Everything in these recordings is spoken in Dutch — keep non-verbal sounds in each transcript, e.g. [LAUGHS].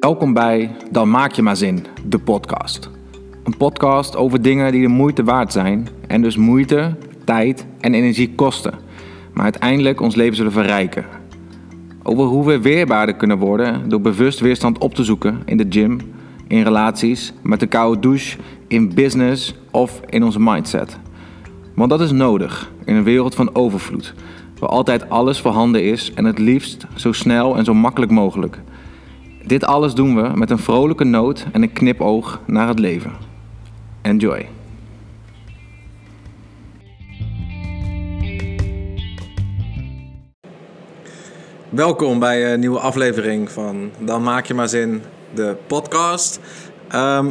Welkom bij Dan Maak Je Maar Zin, de podcast. Een podcast over dingen die de moeite waard zijn en dus moeite, tijd en energie kosten, maar uiteindelijk ons leven zullen verrijken. Over hoe we weerbaarder kunnen worden door bewust weerstand op te zoeken in de gym, in relaties, met de koude douche, in business of in onze mindset. Want dat is nodig in een wereld van overvloed, waar altijd alles voorhanden is en het liefst zo snel en zo makkelijk mogelijk. Dit alles doen we met een vrolijke noot en een knipoog naar het leven. Enjoy. Welkom bij een nieuwe aflevering van Dan Maak Je Maar Zin, de podcast. Ehm,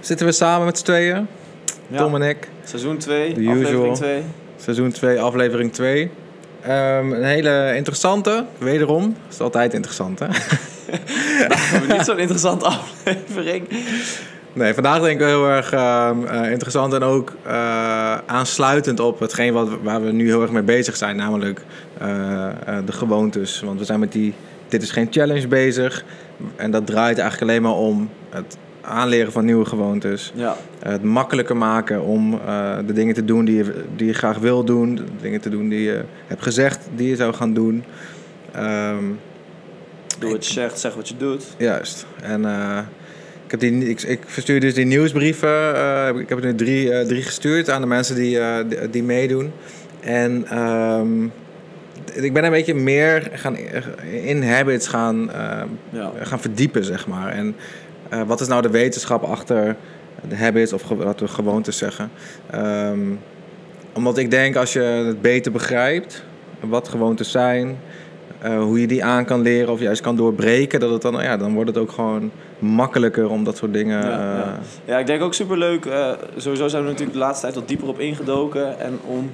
zitten we samen met z'n tweeën, Ja. Tom en ik. Seizoen 2, The usual. aflevering 2. Seizoen 2, aflevering 2. Ehm, een hele interessante, wederom. is altijd interessant, hè? [LAUGHS] [LAUGHS] Hebben niet zo'n interessante aflevering. Nee, vandaag denk ik heel erg ehm, eh, interessant en ook eh, aansluitend op hetgeen wat, waar we nu heel erg mee bezig zijn, namelijk eh, de gewoontes. Want we zijn met die Dit is geen challenge bezig. En dat draait eigenlijk alleen maar om het aanleren van nieuwe gewoontes. Ja, Het makkelijker maken om de dingen te doen die je, die je graag wil doen. De dingen te doen die je hebt gezegd die je zou gaan doen. Ehm, doe wat je zegt, zeg wat je doet. Juist. En eh, ik, heb die, ik, ik verstuur dus die nieuwsbrieven. eh, ik heb er nu drie, eh, drie gestuurd aan de mensen die, die, die meedoen. En ehm, ik ben een beetje meer gaan in habits gaan, Ja. gaan verdiepen, zeg maar. En wat is nou de wetenschap achter de habits of wat we gewoontes zeggen? Ehm, omdat ik denk als je het beter begrijpt, wat gewoontes zijn, eh, hoe je die aan kan leren of juist kan doorbreken, dat het dan, ja, dan wordt het ook gewoon makkelijker om dat soort dingen. Ja, eh, ja. ja, ik denk ook superleuk. eh sowieso zijn we natuurlijk de laatste tijd wat dieper op ingedoken. En om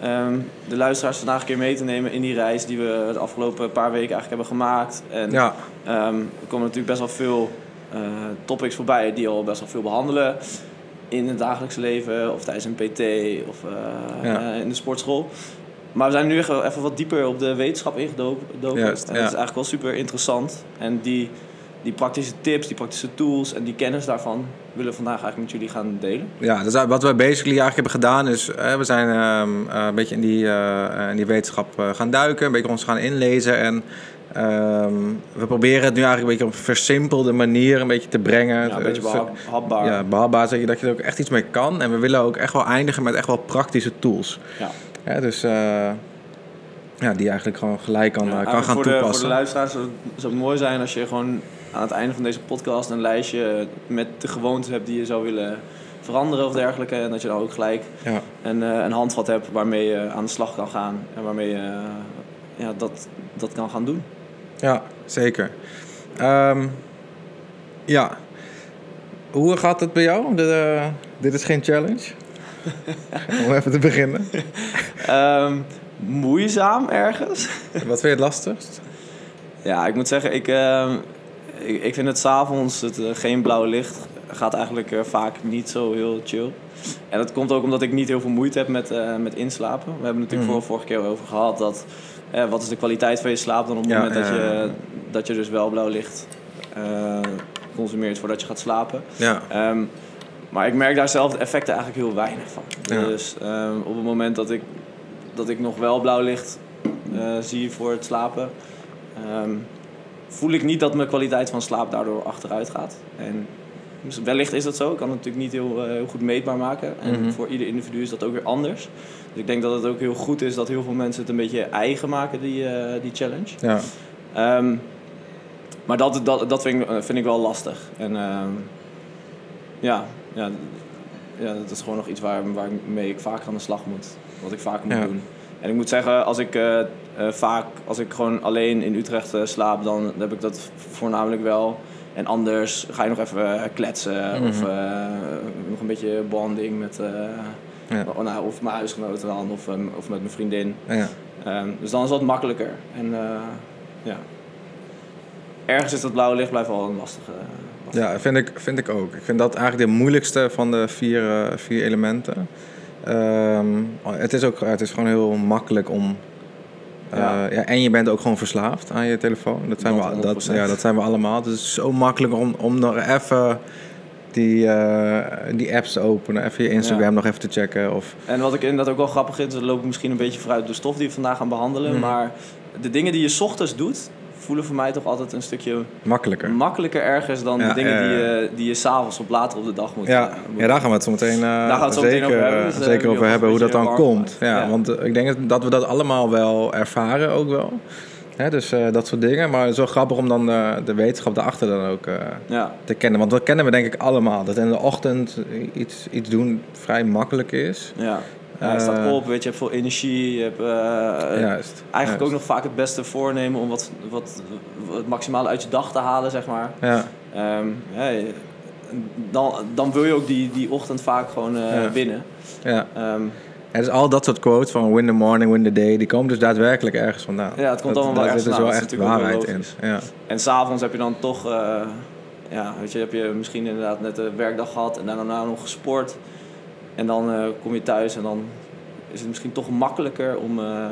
ehm, de luisteraars vandaag een keer mee te nemen in die reis die we de afgelopen paar weken eigenlijk hebben gemaakt. En ja, Ehm, er komen natuurlijk best wel veel eh, topics voorbij die al best wel veel behandelen. In het dagelijks leven of tijdens een PT of eh, Ja. eh, in de sportschool. Maar we zijn nu echt wel even wat dieper op de wetenschap ingedoken. Juist, en ja. dat is eigenlijk wel super interessant. En die, die praktische tips, die praktische tools en die kennis daarvan willen we vandaag eigenlijk met jullie gaan delen. ja, dus wat we basically eigenlijk hebben gedaan is, eh, we zijn ehm, eh, een beetje in die, eh, in die wetenschap eh, gaan duiken, een beetje ons gaan inlezen en ehm, we proberen het nu eigenlijk een beetje op een versimpelde manier een beetje te brengen. Ja, een beetje Eh, behap- hapbaar. Ja, behapbaar, dat je, dat je er ook echt iets mee kan. En we willen ook echt wel eindigen met echt wel praktische tools. Ja. Ja, dus eh, ja, die eigenlijk gewoon gelijk kan, Ja, eh, kan gaan voor De, voor toepassen. de luisteraars zou het, mooi zijn als je gewoon aan het einde van deze podcast een lijstje met de gewoontes hebt die je zou willen veranderen of dergelijke. En dat je dan ook gelijk ja. een, eh, een handvat hebt waarmee je aan de slag kan gaan en waarmee je ja, dat, dat kan gaan doen. ja, zeker. Ehm, ja. Hoe gaat het bij jou? Eh, dit is geen challenge. Om even te beginnen. Ehm, moeizaam ergens. Wat vind je het lastigst? Ja, ik moet zeggen, ik, ehm, ik, ik vind het s'avonds, het eh, geen blauw licht, gaat eigenlijk eh, vaak niet zo heel chill. En dat komt ook omdat ik niet heel veel moeite heb met, eh, met inslapen. We hebben het natuurlijk Mhm. voor, vorige keer over gehad dat eh, wat is de kwaliteit van je slaap dan op het Ja, moment dat, je, dat je dus wel blauw licht eh, consumeert voordat je gaat slapen. Ja, Ehm, maar ik merk daar zelf de effecten eigenlijk heel weinig van. Ja. Dus ehm, op het moment dat ik, dat ik nog wel blauw licht eh, zie voor het slapen, ehm, voel ik niet dat mijn kwaliteit van slaap daardoor achteruit gaat. En dus wellicht is dat zo. Ik kan het natuurlijk niet heel, eh, heel goed meetbaar maken. En Mhm. voor ieder individu is dat ook weer anders. Dus ik denk dat het ook heel goed is dat heel veel mensen het een beetje eigen maken, die, eh, die challenge. ja. Ehm, maar dat, dat, dat vind, ik, vind ik wel lastig. En ja, ja, ja, dat is gewoon nog iets waar, waarmee ik vaak aan de slag moet. Wat ik vaker moet Ja. doen. En ik moet zeggen, als ik eh, eh, vaak, als ik gewoon alleen in Utrecht eh, slaap, dan heb ik dat voornamelijk wel. En anders ga je nog even kletsen of Mhm. eh, nog een beetje bonding met, Ja. nou, of mijn huisgenoten dan, of, ehm, of met mijn vriendin. ja. Ehm, dus dan is dat makkelijker. En ja. Ergens is dat blauwe licht blijft wel een lastige. Ja, vind ik, vind ik ook. Ik vind dat eigenlijk de moeilijkste van de vier, eh, vier elementen. Ehm, het, is ook, het is gewoon heel makkelijk om Eh, Ja. ja, en je bent ook gewoon verslaafd aan je telefoon. Dat zijn, Dat we, dat, 100%. ja, dat zijn we allemaal. Dus het is zo makkelijk om, om nog even die, eh, die apps te openen. Even je Instagram Ja. nog even te checken. Of, En wat ik inderdaad ook wel grappig vind, dan loop ik misschien een beetje vooruit de stof die we vandaag gaan behandelen. Mhm. Maar de dingen die je 's ochtends doet, voelen voor mij toch altijd een stukje makkelijker. makkelijker ergens dan Ja, de dingen die, je, die je s'avonds of later op de dag moet Ja, moet ja, daar gaan we het zo meteen, eh, gaan we het zo meteen zeker, over hebben. eh, Dus, eh, zeker over hebben hoe dat dan komt. Ja. Want ik denk dat- we dat allemaal wel ervaren ook wel. Hè, dus dat soort dingen. Maar het is wel grappig om dan de wetenschap daarachter dan ook Ja, te kennen. Want dat kennen we denk ik allemaal. Dat in de ochtend iets, iets doen vrij makkelijk is. ja. Ja, je staat Eh, op, weet je, je hebt veel energie. Je hebt eh, Juist. eigenlijk juist. ook nog vaak het beste voornemen om wat, wat, het maximale uit je dag te halen, zeg maar. Ja, Ehm, ja, dan, dan wil je ook die, die ochtend vaak gewoon eh, Ja. winnen. ja. Ehm, En dus al dat soort quotes van win the morning, win the day, die komen dus daadwerkelijk ergens vandaan. Ja, het komt dat, allemaal wel ergens dus vandaan. echt Dat is ook waarheid in. Ja. En s'avonds heb je dan toch, ja, weet je, heb je misschien inderdaad net de werkdag gehad en daarna nog gesport. En dan eh, kom je thuis en dan is het misschien toch makkelijker om, eh,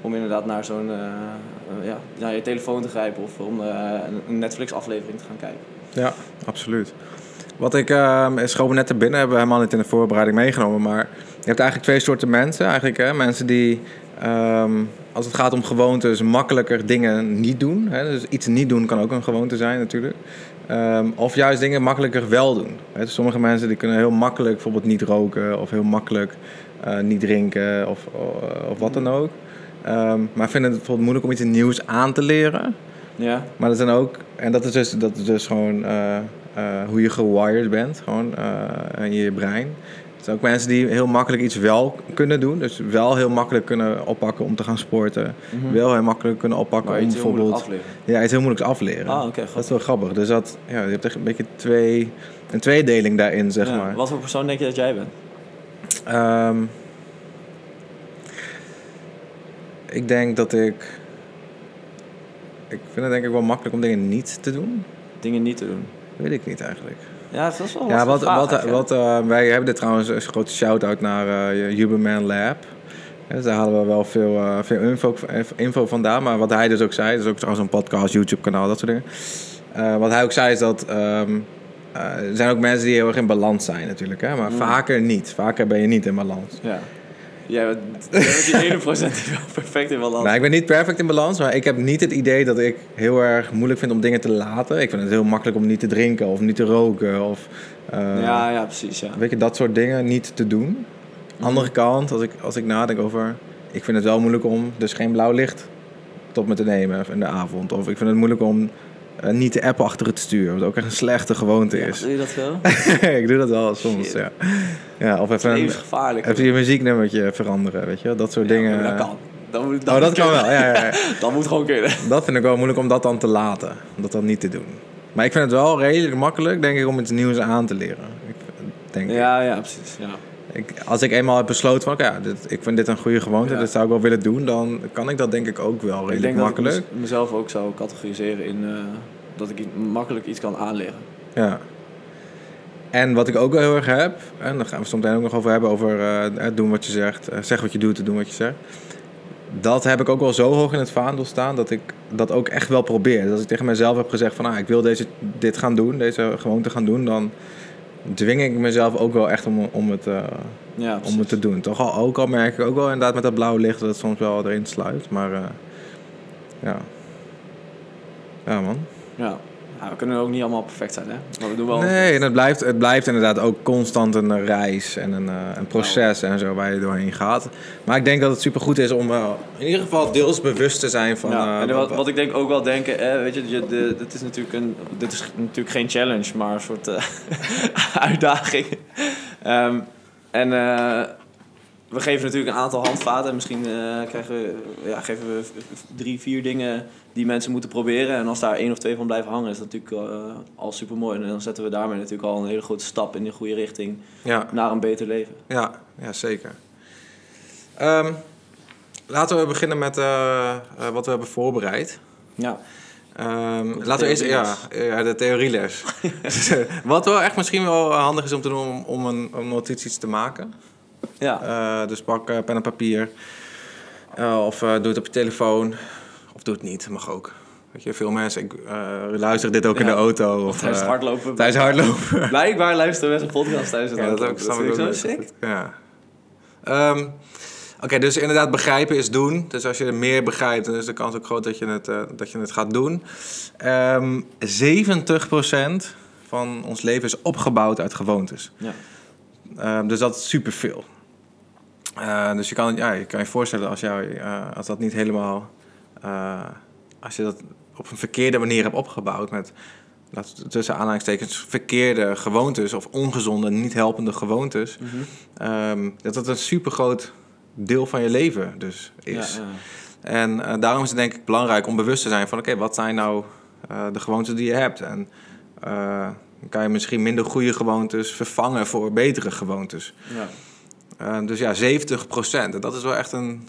om inderdaad naar zo'n, eh, ja, naar je telefoon te grijpen of om een- een Netflix-aflevering te gaan kijken. Ja, absoluut. Wat ik uh, schoot me net te binnen, hebben we helemaal niet in de voorbereiding meegenomen. Maar je hebt eigenlijk twee soorten mensen. Eigenlijk hè? mensen die, ehm, als het gaat om gewoontes, makkelijker dingen niet doen. Hè? Dus iets niet doen kan ook een gewoonte zijn natuurlijk. Ehm, of juist dingen makkelijker wel doen. Dus sommige mensen die kunnen heel makkelijk bijvoorbeeld niet roken of heel makkelijk eh, niet drinken of, of, of wat dan ook. Ehm, maar vinden het bijvoorbeeld moeilijk om iets nieuws aan te leren. Ja, Maar dat zijn ook, en dat is dus, dat is dus gewoon eh, eh, hoe je gewired bent, gewoon eh, in je brein. Zijn ook mensen die heel makkelijk iets wel kunnen doen, dus wel heel makkelijk kunnen oppakken om te gaan sporten. Wel heel makkelijk kunnen oppakken maar om moeilijk bijvoorbeeld ja, iets heel moeilijks afleren. Ah, oké, dat is wel grappig. Dus dat, ja, je hebt echt een beetje twee, een tweedeling daarin, zeg Ja, maar. Wat voor persoon denk je dat jij bent? Ehm, ik denk dat ik. Ik vind het denk ik wel makkelijk om dingen niet te doen. Dingen niet te doen. Weet ik niet eigenlijk. Ja, dat is wel ja, wat, wat, wat, wat, eh, wij hebben dit trouwens een grote shout-out naar eh Huberman Lab. Ja, dus daar halen we wel veel, eh, veel info, info vandaan. Maar wat hij dus ook zei, dat is ook trouwens een podcast, YouTube-kanaal, dat soort dingen. Wat hij ook zei is dat ehm, eh, er zijn ook mensen die heel erg in balans zijn natuurlijk. Hè? Maar Mm. vaker niet. Vaker ben je niet in balans. Ja. Jij bent, jij bent die ene procent die wel perfect in balans Nou, ik ben niet perfect in balans, maar ik heb niet het idee dat ik heel erg moeilijk vind om dingen te laten. Ik vind het heel makkelijk om niet te drinken of niet te roken of eh, Ja, ja, precies. Ja. weet je, dat soort dingen niet te doen. Andere kant, als ik, als ik nadenk over, ik vind het wel moeilijk om dus geen blauw licht tot me te nemen in de avond. Of ik vind het moeilijk om eh, niet te appen achter het stuur, wat ook echt een slechte gewoonte is. Doe je dat veel? [LAUGHS] ik doe dat wel soms, Shit. ja. ja. Of even, een, Levensgevaarlijk. even je muzieknummertje veranderen, weet je wel, dat soort Ja, dingen. Dat kan. Dat moet, Oh, dat kan kunnen. wel, ja, ja, ja. [LAUGHS] Dat moet gewoon kunnen. Dat vind ik wel moeilijk om dat dan te laten. Om dat dan niet te doen. Maar ik vind het wel redelijk makkelijk, denk ik, om iets nieuws aan te leren. Ik denk, Ja, ja, precies. Ja. Ik, als ik eenmaal heb besloten van, ja, dit, ik vind dit een goede gewoonte, Ja. dit zou ik wel willen doen, dan kan ik dat denk ik ook wel Ik redelijk denk dat makkelijk. ik mez- mezelf ook zou categoriseren in eh, dat ik makkelijk iets kan aanleren. Ja. En wat ik ook wel heel erg heb, en daar gaan we soms ook nog over hebben, over eh, doen wat je zegt, eh, zeg wat je doet en doen wat je zegt. Dat heb ik ook wel zo hoog in het vaandel staan dat ik dat ook echt wel probeer. Dus als ik tegen mezelf heb gezegd van ah, ik wil deze, dit gaan doen, deze gewoonte gaan doen, dan dwing ik mezelf ook wel echt om, om, het, eh, Ja, om het te doen. Toch al, ook al merk ik ook wel inderdaad met dat blauwe licht dat het soms wel erin sluit. Maar eh, ja. Ja man. Ja. Ja, we kunnen ook niet allemaal perfect zijn, hè? Maar we doen wel... Nee, en het blijft, het blijft inderdaad ook constant een reis en een, eh, een proces en zo waar je doorheen gaat. Maar ik denk dat het supergoed is om eh, in ieder geval deels bewust te zijn van... ja, eh, en wat, wat ik denk ook wel denken, eh, weet je, je de, dit is natuurlijk een, dit is natuurlijk geen challenge, maar een soort eh, [LAUGHS] uitdaging. Ehm, en eh, we geven natuurlijk een aantal handvaten. Misschien eh, krijgen we, ja, geven we drie, vier dingen die mensen moeten proberen. En als daar één of twee van blijven hangen, is dat natuurlijk eh, al super mooi. En dan zetten we daarmee natuurlijk al een hele grote stap in de goede richting ja, naar een beter leven. ja, ja, zeker. Ehm, laten we beginnen met eh, wat we hebben voorbereid. Ja, Ehm, laten we eerst, ja, ja, de theorieles. [LAUGHS] [LAUGHS] Wat wel echt misschien wel handig is om te doen om, om, een, om notities te maken. Ja. Eh, dus pak eh, pen en papier. Eh, of doe het op je telefoon. Of doe het niet, dat mag ook. Weet je, veel mensen ik, luisteren dit ook in de auto. Of, Tijdens het hardlopen. Tijdens [LAUGHS] hardlopen. Blijkbaar luisteren mensen podcast tijdens het Ja, dat ook, snap ik vind ook ik zo sick. Ja. Ehm, Oké, dus inderdaad begrijpen is doen. Dus als je er meer begrijpt, dan is de kans ook groot dat je het, dat je het gaat doen. Ehm 70% van ons leven is opgebouwd uit gewoontes. Ja. Ehm, dus dat is superveel. Eh, dus je kan, ja, je kan je voorstellen als, jou, eh, als dat niet helemaal... eh, als je dat op een verkeerde manier hebt opgebouwd met... tussen aanhalingstekens verkeerde gewoontes of ongezonde, niet helpende gewoontes... Mhm. ehm, dat dat een supergroot deel van je leven dus is. Ja, ja. En eh, daarom is het denk ik belangrijk om bewust te zijn van... oké, wat zijn nou de gewoontes die je hebt? En dan kan je misschien minder goede gewoontes vervangen voor betere gewoontes. Ja. Eh, dus ja, 70% En dat is wel echt een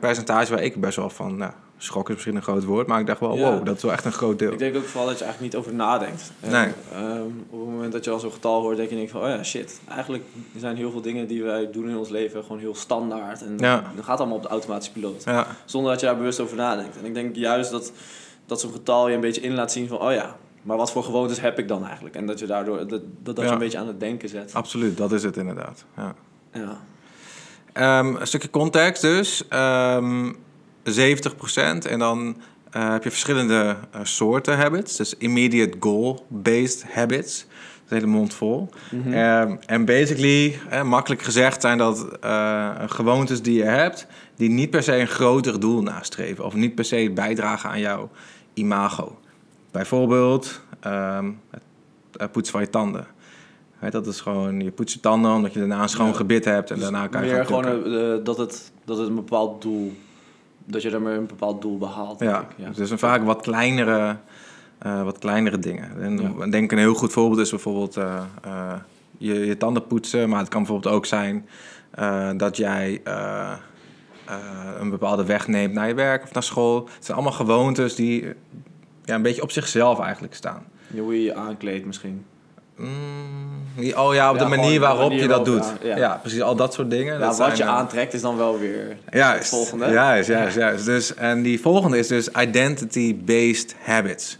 percentage waar ik best wel van... Nou, schrok is misschien een groot woord, maar ik dacht wel... Ja. wow, dat is wel echt een groot deel. Ik denk ook vooral dat je eigenlijk niet over nadenkt. En, Nee. ehm, op het moment dat je al zo'n getal hoort, denk je denk van, oh ja, shit. Eigenlijk zijn heel veel dingen die wij doen in ons leven gewoon heel standaard. En Ja. dat gaat allemaal op de automatische piloot. Ja, Zonder dat je daar bewust over nadenkt. En ik denk juist dat, dat zo'n getal je een beetje in laat zien van, oh ja, maar wat voor gewoontes heb ik dan eigenlijk? En dat je daardoor, dat, dat, dat je een beetje aan het denken zet. absoluut. Dat is het inderdaad. Ja. Ja. Ehm, een stukje context dus. Ehm 70% en dan eh, heb je verschillende eh, soorten habits. Dus immediate goal-based habits. Dat is een hele mond vol. Mhm. Ehm, En basically, eh, makkelijk gezegd, zijn dat gewoontes die je hebt... die niet per se een groter doel nastreven... of niet per se bijdragen aan jouw imago. Bijvoorbeeld ehm, het eh, poetsen van je tanden. Dat is gewoon, je poetst je tanden omdat je daarna een schoon gebit hebt... en daarna kan je Meer gewoon tukken. eh, dat, het, dat het een bepaald doel, dat je daarmee een bepaald doel behaalt. Ja, dus een vaak wat kleinere, eh, wat kleinere dingen. En Ja. ik denk een heel goed voorbeeld is bijvoorbeeld eh, eh, je, je tanden poetsen. Maar het kan bijvoorbeeld ook zijn eh, dat jij eh, eh, een bepaalde weg neemt naar je werk of naar school. Het zijn allemaal gewoontes die eh, ja, een beetje op zichzelf eigenlijk staan. Ja, Hoe je je aankleedt misschien. Mm, die- oh ja, op Ja, de manier de waarop manier je dat doet. Ja. precies. Al dat soort dingen. Ja, dat wat je aantrekt is dan wel weer Juist, het volgende. Juist, juist, juist. Dus, en die volgende is dus identity-based habits.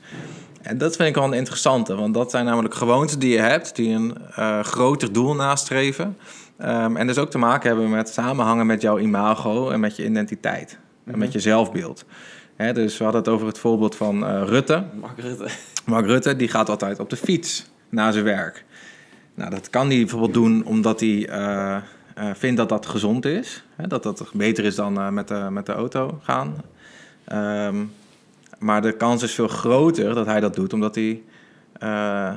En dat vind ik wel een interessante, want dat zijn namelijk gewoontes die je hebt, die een eh, groter doel nastreven. Ehm, en dus ook te maken hebben met samenhangen met jouw imago en met je identiteit. En met je zelfbeeld. Hè, dus we hadden het over het voorbeeld van eh, Rutte. Mark Rutte. Mark Rutte die gaat altijd op de fiets naar zijn werk. Nou, dat kan hij bijvoorbeeld doen omdat hij eh, eh, vindt dat dat gezond is. Hè, dat dat beter is dan met, de, met de auto gaan. Ehm, maar de kans is veel groter dat hij dat doet omdat hij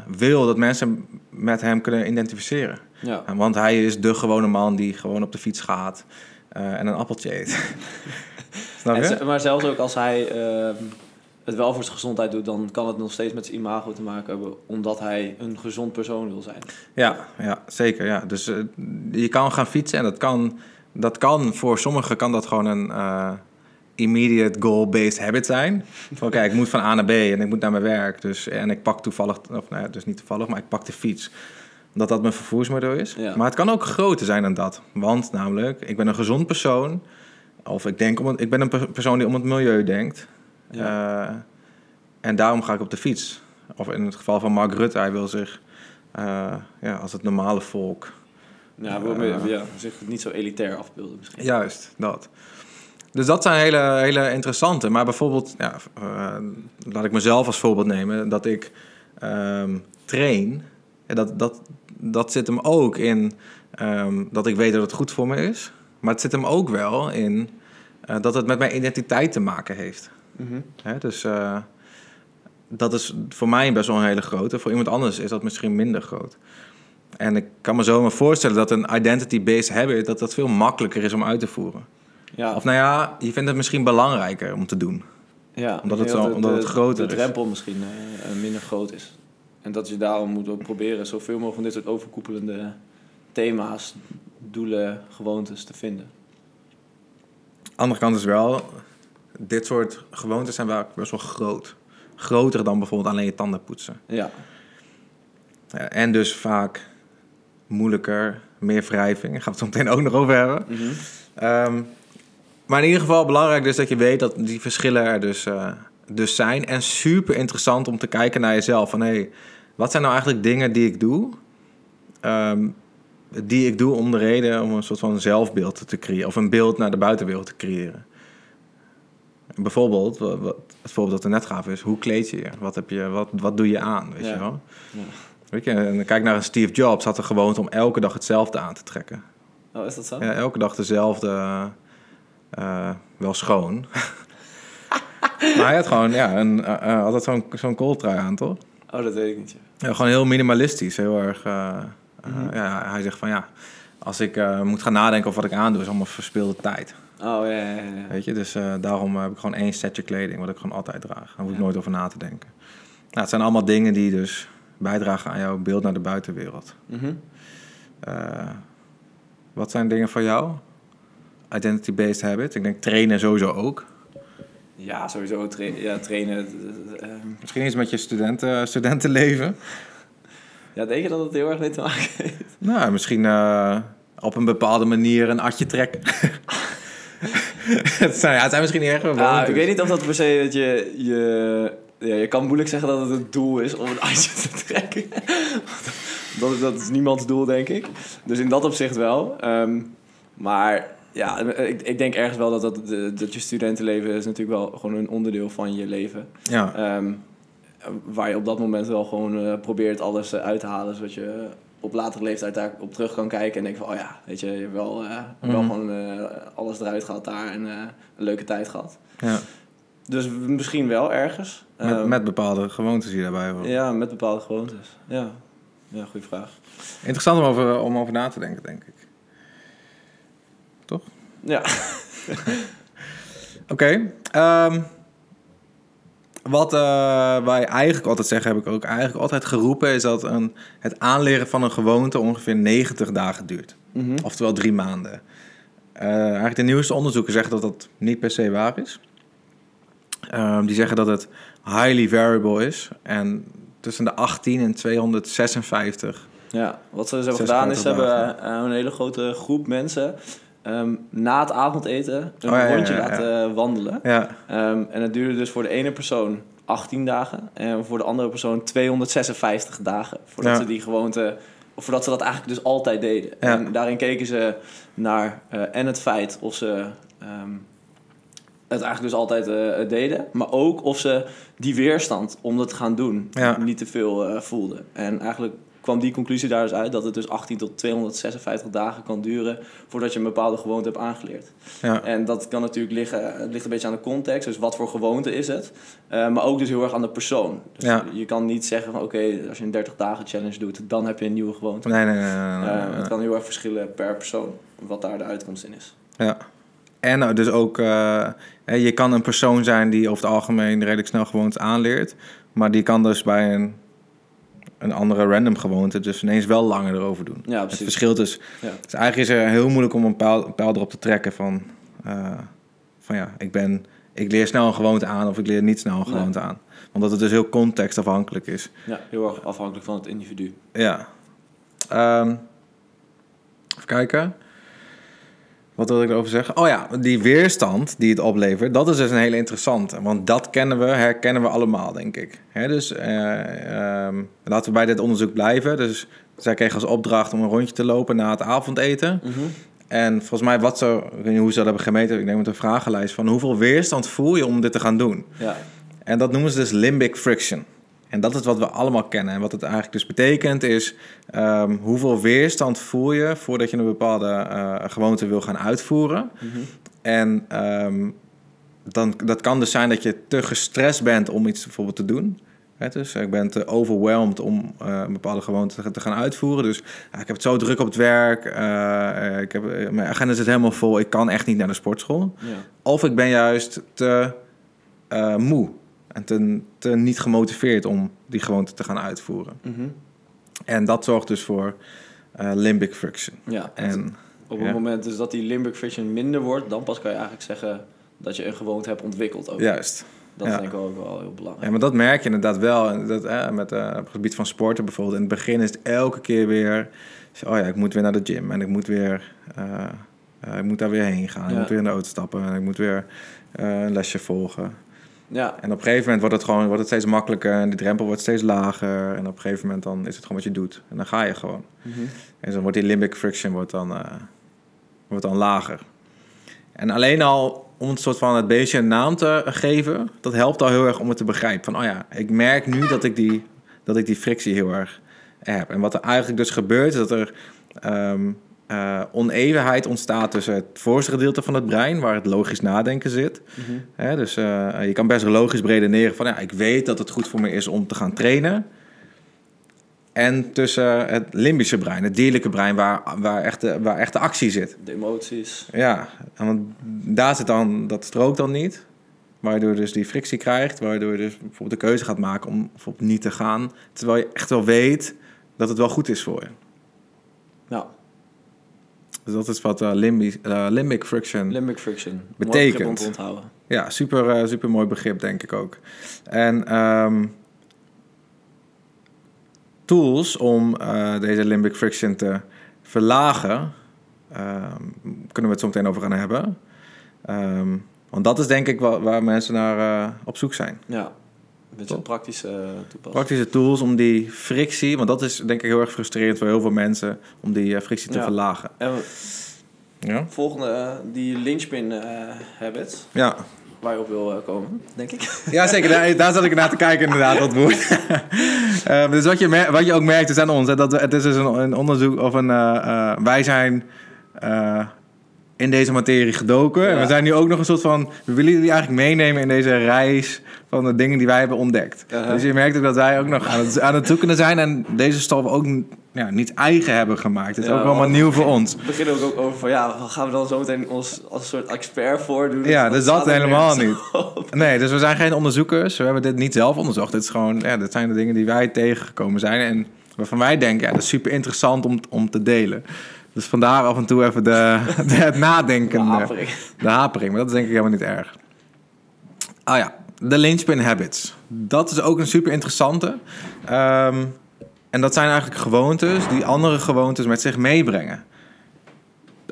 wil dat mensen met hem kunnen identificeren. Ja. Want hij is de gewone man die gewoon op de fiets gaat en een appeltje eet. [LAUGHS] En maar zelfs ook als hij ehm, het wel voor zijn gezondheid doet, dan kan het nog steeds met zijn imago te maken hebben, omdat hij een gezond persoon wil zijn. Ja, ja zeker. Ja. Dus eh, je kan gaan fietsen en dat kan, dat kan voor sommigen kan dat gewoon een eh, immediate goal-based habit zijn. Van kijk, ik moet van A naar B en ik moet naar mijn werk. Dus, en ik pak toevallig, of nou ja, dus niet toevallig, maar ik pak de fiets. Dat dat mijn vervoersmiddel is. Ja. Maar het kan ook groter zijn dan dat. Want namelijk, ik ben een gezond persoon. Of ik, denk om het, ik ben een per- persoon die om het milieu denkt. Ja. Eh, en daarom ga ik op de fiets. Of in het geval van Mark Rutte, hij wil zich eh, ja, als het normale volk. Ja, wil meer, ja, zich niet zo elitair afbeelden misschien. Juist, dat. Dus dat zijn hele, hele interessante. Maar bijvoorbeeld, ja, eh, laat ik mezelf als voorbeeld nemen, dat ik ehm, train. Ja, dat, dat, dat zit hem ook in ehm, dat ik weet dat het goed voor me is. Maar het zit hem ook wel in eh, dat het met mijn identiteit te maken heeft. Mhm. Hè, dus eh, dat is voor mij best wel een hele grote. Voor iemand anders is dat misschien minder groot. En ik kan me zo maar voorstellen dat een identity-based habit... dat dat veel makkelijker is om uit te voeren. Ja, Of nou ja, je vindt het misschien belangrijker om te doen. ja, omdat het zo- dat omdat de, het groter de is. drempel misschien eh, minder groot is. En dat je daarom moet ook proberen zoveel mogelijk van dit soort overkoepelende thema's, doelen, gewoontes te vinden. Andere kant is wel, dit soort gewoontes zijn wel best wel groot. Groter dan bijvoorbeeld alleen je tanden poetsen. Ja, Ja, en dus vaak moeilijker, meer wrijving. Daar gaan we het zo meteen ook nog over hebben. Ehm, Maar in ieder geval belangrijk dus dat je weet dat die verschillen er dus, eh, dus zijn. En super interessant om te kijken naar jezelf. Van hé, hey, wat zijn nou eigenlijk dingen die ik doe? ehm, die ik doe om de reden om een soort van zelfbeeld te creëren. Of een beeld naar de buitenwereld te creëren. Bijvoorbeeld, wat, wat- het voorbeeld dat er net gaf is, hoe kleed je je? Wat, heb je, wat, wat doe je aan, weet Ja. je wel? Ja. Weet je, en kijk naar een Steve Jobs, had de gewoonte om elke dag hetzelfde aan te trekken. Oh, is dat zo? Ja, elke dag dezelfde, eh, wel schoon. [LAUGHS] maar hij had gewoon, ja, een, eh, altijd zo'n zo'n aan, toch? Oh, dat weet ik niet. ja. Ja, gewoon heel minimalistisch, heel erg. Eh, Mhm. ja, hij zegt van ja, als ik eh, moet gaan nadenken over wat ik aandoe, is allemaal verspilde tijd. Oh, ja, ja, ja. Weet je, dus eh, daarom heb ik gewoon één setje kleding, wat ik gewoon altijd draag. Daar hoef ik nooit over na te denken. Nou, het zijn allemaal dingen die dus bijdragen aan jouw beeld naar de buitenwereld. Mhm. Wat zijn dingen voor jou? Identity-based habits. Ik denk trainen sowieso ook. Ja, sowieso tra ja, trainen. Misschien iets met je studenten, studentenleven. Ja, denk je dat het heel erg mee te maken heeft? Nou, misschien eh, op een bepaalde manier een atje trekken. [LAUGHS] het, zijn, ja, het zijn misschien niet Ja, gewoontes. ik weet niet of dat per se dat je... je ja, je kan moeilijk zeggen dat het het doel is om een ijsje te trekken. [LAUGHS] dat, dat is niemands doel, denk ik. Dus in dat opzicht wel. Ehm, maar ja, ik, ik denk ergens wel dat, dat, dat je studentenleven is natuurlijk wel gewoon een onderdeel van je leven. Ja, Ehm, waar je op dat moment wel gewoon eh, probeert alles eh, uit te halen, zodat je op latere leeftijd daar op terug kan kijken en denken van, oh ja, weet je, je hebt wel, eh, wel Mhm. gewoon alles eruit gehad daar en een leuke tijd gehad. ja. Dus misschien wel ergens. Met, Ehm, met bepaalde gewoontes die daarbij horen. Ja, met bepaalde gewoontes. Ja, ja goede vraag. Interessant om over, om over na te denken, denk ik. Toch? Ja, [LAUGHS] Oké. ehm, wat eh, wij eigenlijk altijd zeggen, heb ik ook eigenlijk altijd geroepen, is dat een, het aanleren van een gewoonte ongeveer 90 dagen duurt. Mhm. Oftewel drie maanden. Eh, eigenlijk de nieuwste onderzoeken zeggen dat dat niet per se waar is. Ehm, die zeggen dat het highly variable is. En tussen de 18 en 256. ja. wat ze dus hebben 56 gedaan is, ze hebben eh, een hele grote groep mensen ehm, na het avondeten een Oh, ja, rondje ja, ja. laten wandelen. Ja, Ehm, en het duurde dus voor de ene persoon 18 dagen en voor de andere persoon 256 dagen. Voordat ze die gewoonte, of voordat ze dat eigenlijk dus altijd deden. En daarin keken ze naar eh, en het feit of ze ehm, het eigenlijk dus altijd eh, deden, maar ook of ze die weerstand om dat te gaan doen niet te veel eh, voelden. En eigenlijk kwam die conclusie daar dus uit dat het dus 18 tot 256 dagen kan duren voordat je een bepaalde gewoonte hebt aangeleerd. ja. En dat kan natuurlijk liggen, het ligt een beetje aan de context, dus wat voor gewoonte is het. Eh, maar ook dus heel erg aan de persoon. Dus Ja. je kan niet zeggen van oké, als je een 30 dagen challenge doet, dan heb je een nieuwe gewoonte. Nee, nee, nee. nee, nee, Eh, nee. het kan heel erg verschillen per persoon, wat daar de uitkomst in is. Ja. En dus ook, eh, je kan een persoon zijn die over het algemeen redelijk snel gewoontes aanleert. Maar die kan dus bij een, een andere random gewoonte dus ineens wel langer erover doen. Ja, Het precies. verschil dus, Ja. dus eigenlijk is er heel moeilijk om een pijl, een pijl erop te trekken van, eh, van ja, ik ben, ik leer snel een gewoonte aan of ik leer niet snel een Nee. gewoonte aan. Omdat het dus heel contextafhankelijk is. Ja, heel erg afhankelijk van het individu. Ja. Ehm, even kijken. Wat wil ik erover zeggen? Oh ja, die weerstand die het oplevert, dat is dus een hele interessante. Want dat kennen we, herkennen we allemaal, denk ik. Hè, dus eh, ehm, laten we bij dit onderzoek blijven. Dus zij kregen als opdracht om een rondje te lopen na het avondeten. En volgens mij, wat zo, ik weet niet hoe ze dat hebben gemeten, ik denk met een vragenlijst van hoeveel weerstand voel je om dit te gaan doen? Ja, En dat noemen ze dus limbic friction. En dat is wat we allemaal kennen. En wat het eigenlijk dus betekent is... ehm, hoeveel weerstand voel je voordat je een bepaalde eh, gewoonte wil gaan uitvoeren. Mhm. En ehm, dan, dat kan dus zijn dat je te gestrest bent om iets bijvoorbeeld te doen. Dus ik ben te overwhelmed om eh, een bepaalde gewoonte te, gaan uitvoeren. Dus ja, ik heb het zo druk op het werk. eh, ik heb, mijn agenda zit helemaal vol. Ik kan echt niet naar de sportschool. ja. Of ik ben juist te moe en te, te niet gemotiveerd om die gewoonte te gaan uitvoeren. Mhm. En dat zorgt dus voor eh, limbic friction. ja. En op ja. het moment dus dat die limbic friction minder wordt, dan pas kan je eigenlijk zeggen dat je een gewoonte hebt ontwikkeld ook. juist. Dat ja. is denk ik ook wel heel belangrijk. Ja, maar dat merk je inderdaad wel. Dat, eh, met, eh, op het gebied van sporten bijvoorbeeld. In het begin is het elke keer weer... Oh ja, ik moet weer naar de gym. En ik moet weer... ik moet daar weer heen gaan. Ik moet weer in de auto stappen. En ik moet weer een lesje volgen. Ja, En op een gegeven moment wordt het gewoon wordt het steeds makkelijker. En die drempel wordt steeds lager. En op een gegeven moment dan is het gewoon wat je doet. En dan ga je gewoon. Mhm. En zo wordt die limbic friction wordt dan, eh, wordt dan lager. En alleen al om het soort van het beestje een naam te geven, dat helpt al heel erg om het te begrijpen. Van, oh ja, ik merk nu dat ik die, dat ik die frictie heel erg heb. En wat er eigenlijk dus gebeurt, is dat er ehm, eh, onevenheid ontstaat tussen het voorste gedeelte van het brein, waar het logisch nadenken zit. Mhm. Hè, dus eh, je kan best logisch redeneren van, ja, ik weet dat het goed voor me is om te gaan trainen. En tussen het limbische brein, het dierlijke brein, waar, waar, echt de, waar echt de actie zit. de emoties. Ja, en want daar zit dan, dat strookt dan niet. Waardoor je dus die frictie krijgt, waardoor je dus bijvoorbeeld de keuze gaat maken om bijvoorbeeld niet te gaan. Terwijl je echt wel weet dat het wel goed is voor je. Ja, Dus dat is wat eh, limbic, eh, limbic friction limbic friction. Betekent. onthouden. Ja, super, eh, super mooi begrip, denk ik ook. En ehm, tools om deze limbic friction te verlagen, ehm, kunnen we het zo meteen over gaan hebben. Ehm, want dat is denk ik wa- waar mensen naar op zoek zijn. Ja, een beetje Top. praktische uh, toepassing. Praktische tools om die frictie, want dat is denk ik heel erg frustrerend voor heel veel mensen, om die eh, frictie te Ja. verlagen. En Ja? volgende, eh, die linchpin eh habit, Ja. waar je op wil eh, komen, denk ik. [LAUGHS] Ja, zeker. Daar, daar zat ik naar te kijken, inderdaad, dat woord. [LAUGHS] Ehm, dus wat je, wat je ook merkt is aan ons, hè, dat we, het is dus een, een onderzoek of een... eh, eh, wij zijn eh, in deze materie gedoken. En we zijn nu ook nog een soort van... We willen jullie eigenlijk meenemen in deze reis van de dingen die wij hebben ontdekt. Uh-huh. Dus je merkt ook dat wij ook nog aan het, aan het zoeken zijn... en deze stof ook ja, niet eigen hebben gemaakt. Het is Ja, ook allemaal nieuw voor ons. We beginnen ook over van ja, gaan we dan zo meteen ons als soort expert voordoen? Ja, dus dat helemaal niet. op. Nee, dus we zijn geen onderzoekers. We hebben dit niet zelf onderzocht. Dit, is gewoon, ja, dit zijn de dingen die wij tegengekomen zijn. En waarvan wij denken, ja, dat is super interessant om, om te delen. Dus vandaar af en toe even de, [LAUGHS] de, het nadenken. De De, hapering. de hapering, maar dat is denk ik helemaal niet erg. Ah ja, de linchpin habits. Dat is ook een super interessante. Ehm, en dat zijn eigenlijk gewoontes die andere gewoontes met zich meebrengen.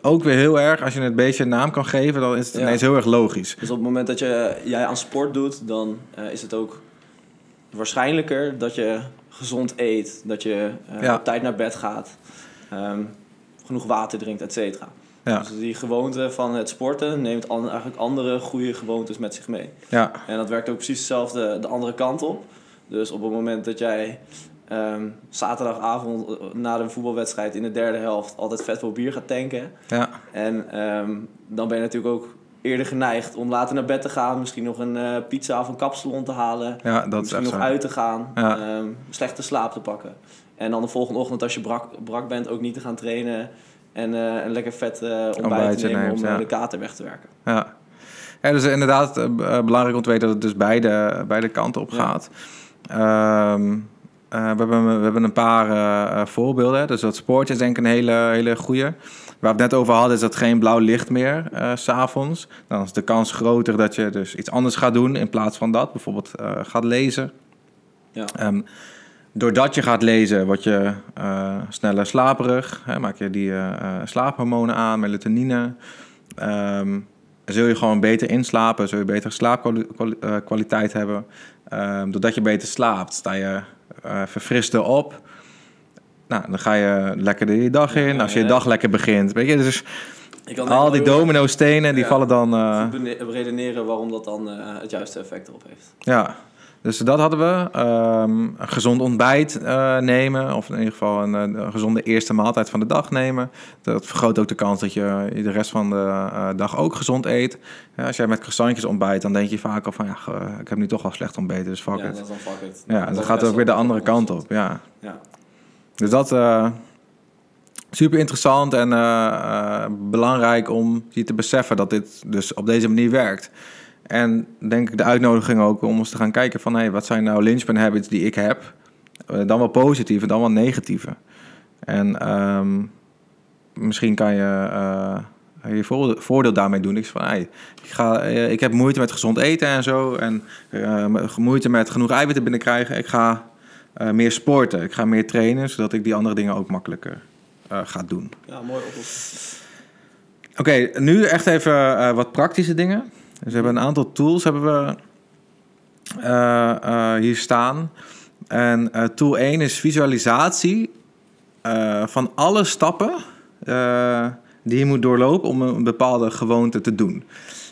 Ook weer heel erg, als je het beestje een naam kan geven, dan is het Ja. ineens heel erg logisch. Dus op het moment dat je, jij aan sport doet, dan eh, is het ook waarschijnlijker dat je gezond eet, dat je eh, Ja. op tijd naar bed gaat, ehm, genoeg water drinkt, et cetera. Ja, Dus die gewoonte van het sporten neemt an- eigenlijk andere goede gewoontes met zich mee. ja, En dat werkt ook precies hetzelfde de andere kant op. Dus op het moment dat jij ehm, zaterdagavond eh, na de voetbalwedstrijd in de derde helft altijd vet veel bier gaat tanken. ja. En ehm, dan ben je natuurlijk ook eerder geneigd om later naar bed te gaan. Misschien nog een eh, pizza of een kapsalon te halen. Ja, dat is misschien nog zo. uit te gaan. Ja. ehm, slechte slaap te pakken. En dan de volgende ochtend als je brak, brak bent ook niet te gaan trainen. En eh, een lekker vet eh, ontbijt te nemen neemt, om ja. de kater weg te werken. Ja. ja, dus inderdaad belangrijk om te weten dat het dus beide, beide kanten op gaat. Ehm, eh, we, hebben, we hebben een paar voorbeelden. Dus dat sport is denk ik een hele, hele goede. Waar we het net over hadden is dat geen blauw licht meer eh, s s'avonds. Dan is de kans groter dat je dus iets anders gaat doen in plaats van dat. Bijvoorbeeld eh, gaat lezen. Ja. Ehm, doordat je gaat lezen, word je eh, sneller slaperig. Hè, maak je die eh, eh, slaaphormonen aan, melatonine. Ehm, zul je gewoon beter inslapen, zul je betere slaapkwaliteit hebben. Ehm, doordat je beter slaapt, sta je eh verfrister op. Nou, dan ga je lekker de je dag in. Ja, Als je je ja. dag lekker begint. Weet je, dus al die domino-stenen, die vallen dan... bene- redeneren waarom dat dan eh, het juiste effect erop heeft. Ja, dus dat hadden we. Ehm, een gezond ontbijt eh, nemen, of in ieder geval een, een gezonde eerste maaltijd van de dag nemen. Dat vergroot ook de kans dat je de rest van de dag ook gezond eet. Ja, als jij met croissantjes ontbijt, dan denk je vaak al van ja, ik heb nu toch al slecht ontbeten, dus fuck ja, it. dat is dan fuck it. Ja, Dat en dat is gaat best ook weer de andere kant op. Ja. Ja. Dus dat eh super interessant en eh, eh, belangrijk om je te beseffen dat dit dus op deze manier werkt. En denk ik de uitnodiging ook om eens te gaan kijken van... Hey, wat zijn nou linchpin habits die ik heb? Dan wel positieve, dan wel negatieve. En ehm, misschien kan je je voordeel, daarmee doen. Ik, van, hey, ik, ga, ik heb moeite met gezond eten en zo. En moeite met genoeg eiwitten binnenkrijgen. Ik ga eh, meer sporten. Ik ga meer trainen, zodat ik die andere dingen ook makkelijker eh, ga doen. ja, mooi oplossing. Oké, nu echt even eh, wat praktische dingen. Dus we hebben een aantal tools hebben we hier staan. En tool 1 is visualisatie van alle stappen die je moet doorlopen om een bepaalde gewoonte te doen.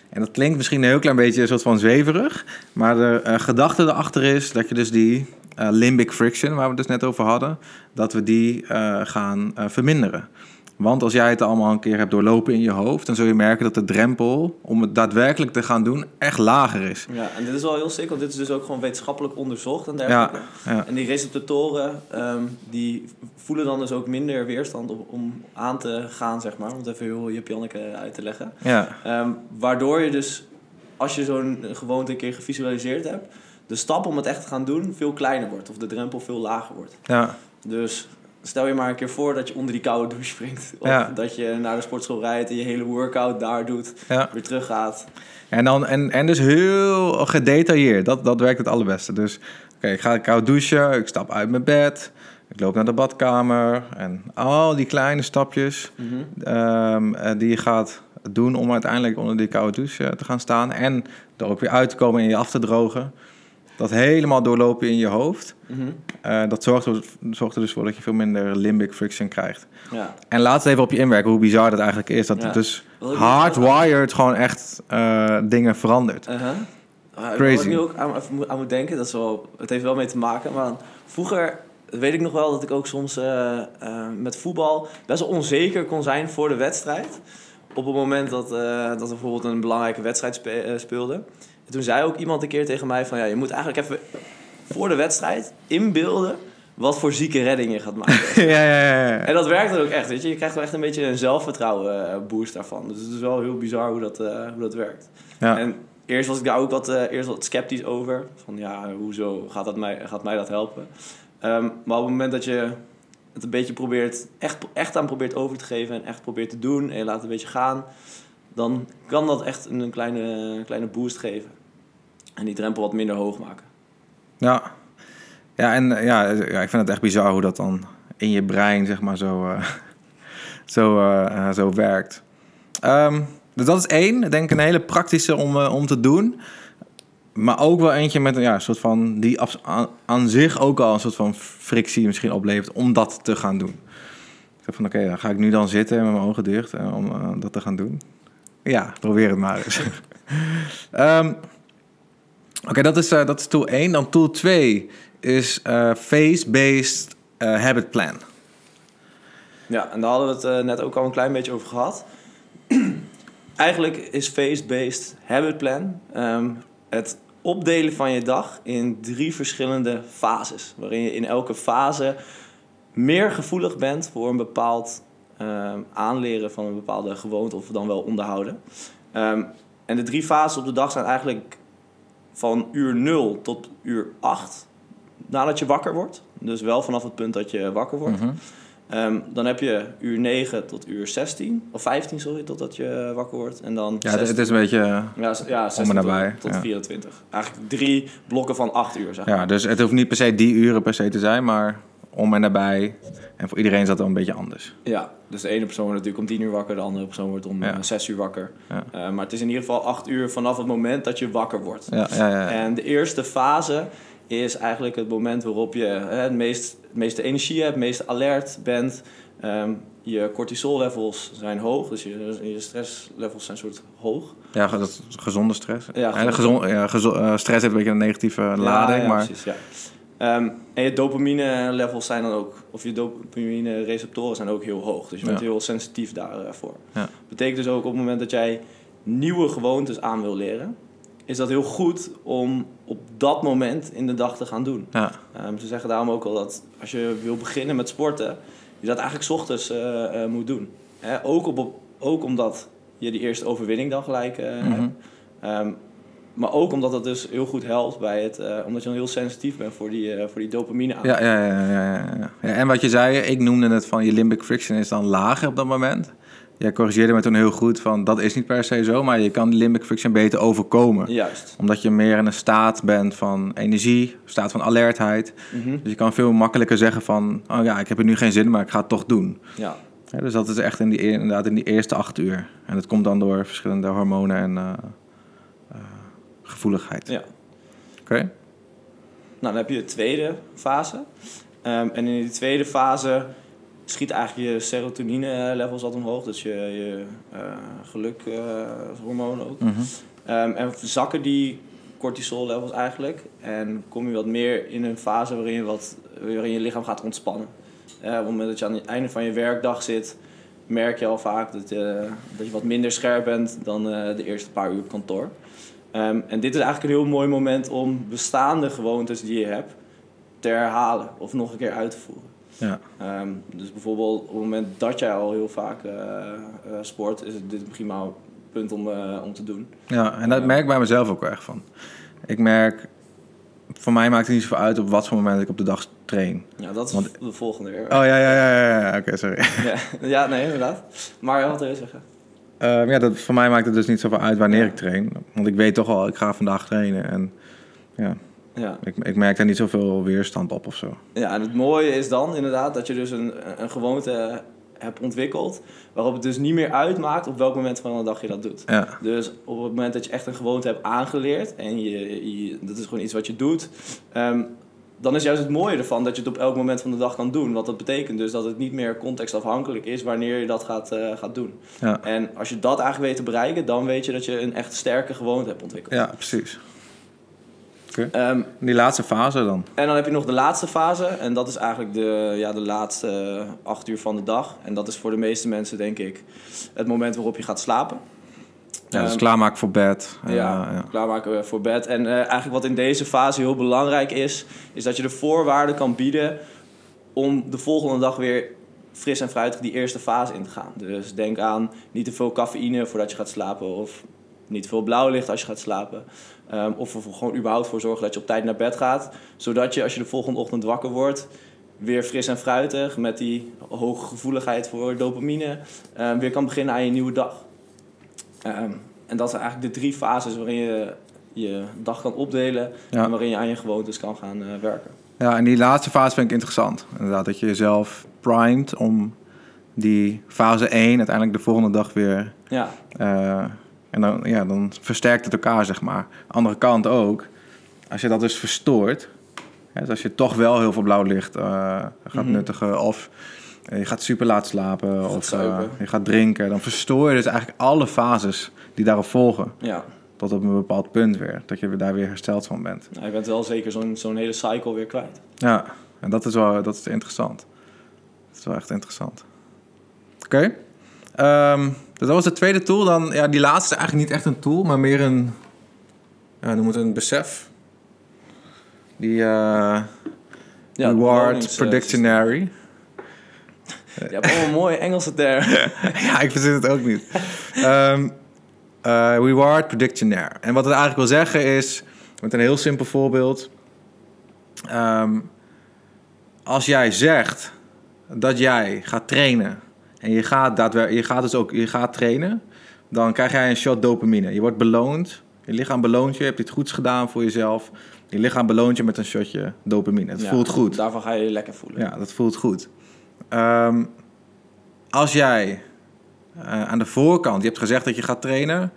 En dat klinkt misschien een heel klein beetje een soort van zweverig, maar de gedachte erachter is dat je dus die eh, limbic friction, waar we het dus net over hadden, dat we die eh, gaan eh, verminderen. Want als jij het allemaal een keer hebt doorlopen in je hoofd, dan zul je merken dat de drempel om het daadwerkelijk te gaan doen echt lager is. Ja, en dit is wel heel sick, want dit is dus ook gewoon wetenschappelijk onderzocht en Ja, dergelijke. ja. En die receptoren, ehm, die voelen dan dus ook minder weerstand om, om aan te gaan, zeg maar. Om het even heel Jip Janneke uit te leggen. Ja, Ehm, waardoor je dus, als je zo'n gewoonte een keer gevisualiseerd hebt, de stap om het echt te gaan doen veel kleiner wordt. Of de drempel veel lager wordt. ja, Dus stel je maar een keer voor dat je onder die koude douche springt. Of Ja. dat je naar de sportschool rijdt en je hele workout daar doet. ja. Weer terug gaat. En, dan, en, en dus heel gedetailleerd. Dat, dat werkt het allerbeste. Dus oké, ik ga koud douchen. Ik stap uit mijn bed. Ik loop naar de badkamer. En al die kleine stapjes ehm, eh, die je gaat doen om uiteindelijk onder die koude douche eh, te gaan staan. En er ook weer uit te komen en je af te drogen. Dat helemaal doorlopen in je hoofd. Mhm. eh, dat zorgt er, zorgt er dus voor dat je veel minder limbic friction krijgt. Ja. En laat het even op je inwerken hoe bizar dat eigenlijk is. Dat Ja. het dus hardwired gewoon echt eh, dingen verandert. Uh, Crazy. Wat ik nu ook aan, aan moet denken, dat is wel, het heeft wel mee te maken. Maar vroeger weet ik nog wel dat ik ook soms eh, met voetbal best wel onzeker kon zijn voor de wedstrijd. Op het moment dat, eh, dat we bijvoorbeeld een belangrijke wedstrijd spe- eh, speelden. En toen zei ook iemand een keer tegen mij van... Ja, je moet eigenlijk even voor de wedstrijd inbeelden wat voor zieke redding je gaat maken. [LAUGHS] ja, ja, ja, ja. En dat werkt dan ook echt, weet je. Je krijgt wel echt een beetje een zelfvertrouwen eh, boost daarvan. Dus het is wel heel bizar hoe dat, hoe dat werkt. Ja. En eerst was ik daar ook wat, eerst wat sceptisch over. Van ja, hoezo gaat, dat mij, gaat mij dat helpen? Ehm, maar op het moment dat je het een beetje probeert, echt, echt aan probeert over te geven en echt probeert te doen en je laat het een beetje gaan, dan kan dat echt een kleine, kleine boost geven. En die drempel wat minder hoog maken. Ja, ja en eh, ja, ja, ik vind het echt bizar hoe dat dan in je brein, zeg maar, zo, eh, [LAUGHS] zo, eh, zo werkt. Ehm, dus dat is één, denk ik, een hele praktische om, om te doen. Maar ook wel eentje met een ja, soort van, die af- aan, aan zich ook al een soort van frictie misschien oplevert om dat te gaan doen. Ik zeg van, oké, dan ga ik nu dan zitten met mijn ogen dicht eh, om eh, dat te gaan doen. Ja, probeer het maar eens. [LAUGHS] Ehm, Oké, dat, is, eh, dat is tool 1. Dan tool 2 is eh, phase-based habit plan. Ja, en daar hadden we het net ook al een klein beetje over gehad. [CLEARS THROAT] Eigenlijk is phase-based habit plan ehm, het opdelen van je dag in drie verschillende fases. Waarin je in elke fase meer gevoelig bent voor een bepaald ehm, aanleren van een bepaalde gewoonte of dan wel onderhouden. Ehm, en de drie fases op de dag zijn eigenlijk van uur 0 tot uur 8 nadat je wakker wordt. Dus wel vanaf het punt dat je wakker wordt. Mhm. Ehm, dan heb je uur 9 tot uur 16, of 15 sorry, totdat je wakker wordt. En dan Ja, het, 16 het is een beetje... eh, ja, ja, 16 en nabij, tot, tot ja. 24. Eigenlijk drie blokken van 8 uur, zeg maar. Ja, dus het hoeft niet per se die uren per se te zijn, maar om en nabij. En voor iedereen is dat wel een beetje anders. Ja, dus de ene persoon wordt natuurlijk om 10 uur wakker, de andere persoon wordt om Ja. eh, 6 uur wakker. Ja. Eh, maar het is in ieder geval 8 uur vanaf het moment dat je wakker wordt. Ja, ja, ja. ja. En de eerste fase is eigenlijk het moment waarop je eh, het, meest, het meeste energie hebt, het meest alert bent. Ehm, je cortisol-levels zijn hoog, dus je, je stresslevels zijn soort hoog. Ja, dat is gezonde stress. Ja, en gezond, ja, gezo- eh, stress heeft een beetje een negatieve lading, Ja, ja, maar... precies, ja. Ehm, en je dopamine-levels zijn dan ook, of je dopamine-receptoren zijn ook heel hoog. Dus je bent heel sensitief daarvoor. Ja. Betekent dus ook op het moment dat jij nieuwe gewoontes aan wil leren, is dat heel goed om op dat moment in de dag te gaan doen. Ja, Ehm, ze zeggen daarom ook al dat als je wil beginnen met sporten, je dat eigenlijk 's ochtends eh, eh, moet doen. Hè, ook, op, ook omdat je die eerste overwinning dan gelijk eh, Mhm. hebt. Ehm, maar ook omdat dat dus heel goed helpt bij het, omdat je dan heel sensitief bent voor die, voor die dopamine aan. ja, ja, ja, ja. ja. En wat je zei, ik noemde het van je limbic friction is dan lager op dat moment. Jij corrigeerde me toen heel goed van dat is niet per se zo, maar je kan limbic friction beter overkomen. Juist. Omdat je meer in een staat bent van energie, staat van alertheid. Mhm. Dus je kan veel makkelijker zeggen van, oh ja, ik heb er nu geen zin, maar ik ga het toch doen. Ja. Ja, dus dat is echt in die, inderdaad in die eerste acht uur. En dat komt dan door verschillende hormonen en eh, eh, gevoeligheid. Ja. Oké? Nou, dan heb je de tweede fase. Ehm, en in die tweede fase schiet eigenlijk je serotonine-levels wat omhoog. Dus je, je uh, gelukhormoon ook. Mhm. Ehm, en zakken die cortisol-levels eigenlijk. En kom je wat meer in een fase waarin je, wat, waarin je lichaam gaat ontspannen. Eh, op het moment dat je aan het einde van je werkdag zit, merk je al vaak dat, eh, dat je wat minder scherp bent dan eh, de eerste paar uur op kantoor. Ehm, en dit is eigenlijk een heel mooi moment om bestaande gewoontes die je hebt te herhalen of nog een keer uit te voeren. Ja. Ehm, dus bijvoorbeeld op het moment dat jij al heel vaak eh, eh, sport, is het dit een prima punt om, eh, om te doen. ja, en dat merk ik bij mezelf ook wel echt van. Ik merk, voor mij maakt het niet zoveel uit op wat voor moment ik op de dag train. Ja, dat is Want- de volgende weer. Oh ja, ja, ja, ja, ja. oké, sorry. [LAUGHS] Ja, ja, nee, inderdaad. Maar wat wil je zeggen? Ehm, ja, dat, voor mij maakt het dus niet zoveel uit wanneer Ja. ik train. Want ik weet toch al, ik ga vandaag trainen. En ja, Ja. ik, ik merk daar niet zoveel weerstand op of zo. ja, en het mooie is dan inderdaad dat je dus een, een gewoonte hebt ontwikkeld... waarop het dus niet meer uitmaakt op welk moment van de dag je dat doet. Ja, Dus op het moment dat je echt een gewoonte hebt aangeleerd en je, je, dat is gewoon iets wat je doet, ehm, dan is juist het mooie ervan dat je het op elk moment van de dag kan doen. Want dat betekent dus dat het niet meer contextafhankelijk is wanneer je dat gaat, eh, gaat doen. ja, En als je dat eigenlijk weet te bereiken, dan weet je dat je een echt sterke gewoonte hebt ontwikkeld. ja precies. Ehm, Die laatste fase dan. en dan heb je nog de laatste fase. En dat is eigenlijk de, ja, de laatste eh, acht uur van de dag. En dat is voor de meeste mensen, denk ik, het moment waarop je gaat slapen. Ja, dus Ehm, klaarmaken voor bed. En, Ja, eh, ja. klaarmaken voor bed. En eh, eigenlijk wat in deze fase heel belangrijk is, is dat je de voorwaarden kan bieden om de volgende dag weer fris en fruitig die eerste fase in te gaan. Dus denk aan niet te veel cafeïne voordat je gaat slapen of niet veel blauw licht als je gaat slapen. Ehm, of er gewoon überhaupt voor zorgen dat je op tijd naar bed gaat. Zodat je als je de volgende ochtend wakker wordt, weer fris en fruitig met die hoge gevoeligheid voor dopamine, ehm, weer kan beginnen aan je nieuwe dag. Ehm, en dat zijn eigenlijk de drie fases waarin je je dag kan opdelen Ja. en waarin je aan je gewoontes kan gaan eh, werken. ja, en die laatste fase vind ik interessant. Inderdaad, dat je jezelf primet om die fase 1 uiteindelijk de volgende dag weer... Ja, eh, en dan, ja, dan versterkt het elkaar, zeg maar. Andere kant ook, als je dat dus verstoort... Hè, dus als je toch wel heel veel blauw licht eh, gaat Mhm. nuttigen... of eh, je gaat super laat slapen Gaat of eh, je gaat drinken... dan verstoor je dus eigenlijk alle fases die daarop volgen... ja. tot op een bepaald punt weer. Dat je daar weer hersteld van bent. Nou, je bent wel zeker zo'n zo'n hele cycle weer kwijt. Ja, en dat is wel dat is interessant. Dat is wel echt interessant. Oké. Ehm, dus dat was de tweede tool. Dan, ja, die laatste is eigenlijk niet echt een tool, maar meer een... Ja, noem het een besef. Die eh Ja, Reward eh, Predictionary. Je hebt allemaal mooie Engelse termen. [LAUGHS] ja, ik verzin het ook niet. Ehm, eh, reward Predictionary. En wat het eigenlijk wil zeggen is, met een heel simpel voorbeeld. Ehm, als jij zegt dat jij gaat trainen en je gaat, daadwer- je gaat dus ook je gaat trainen, dan krijg jij een shot dopamine. Je wordt beloond, je lichaam beloont je, je hebt iets goeds gedaan voor jezelf. Je lichaam beloont je met een shotje dopamine. Het Ja, voelt goed. Daarvan ga je je lekker voelen. Ja, dat voelt goed. Ehm, als jij eh, aan de voorkant, je hebt gezegd dat je gaat trainen,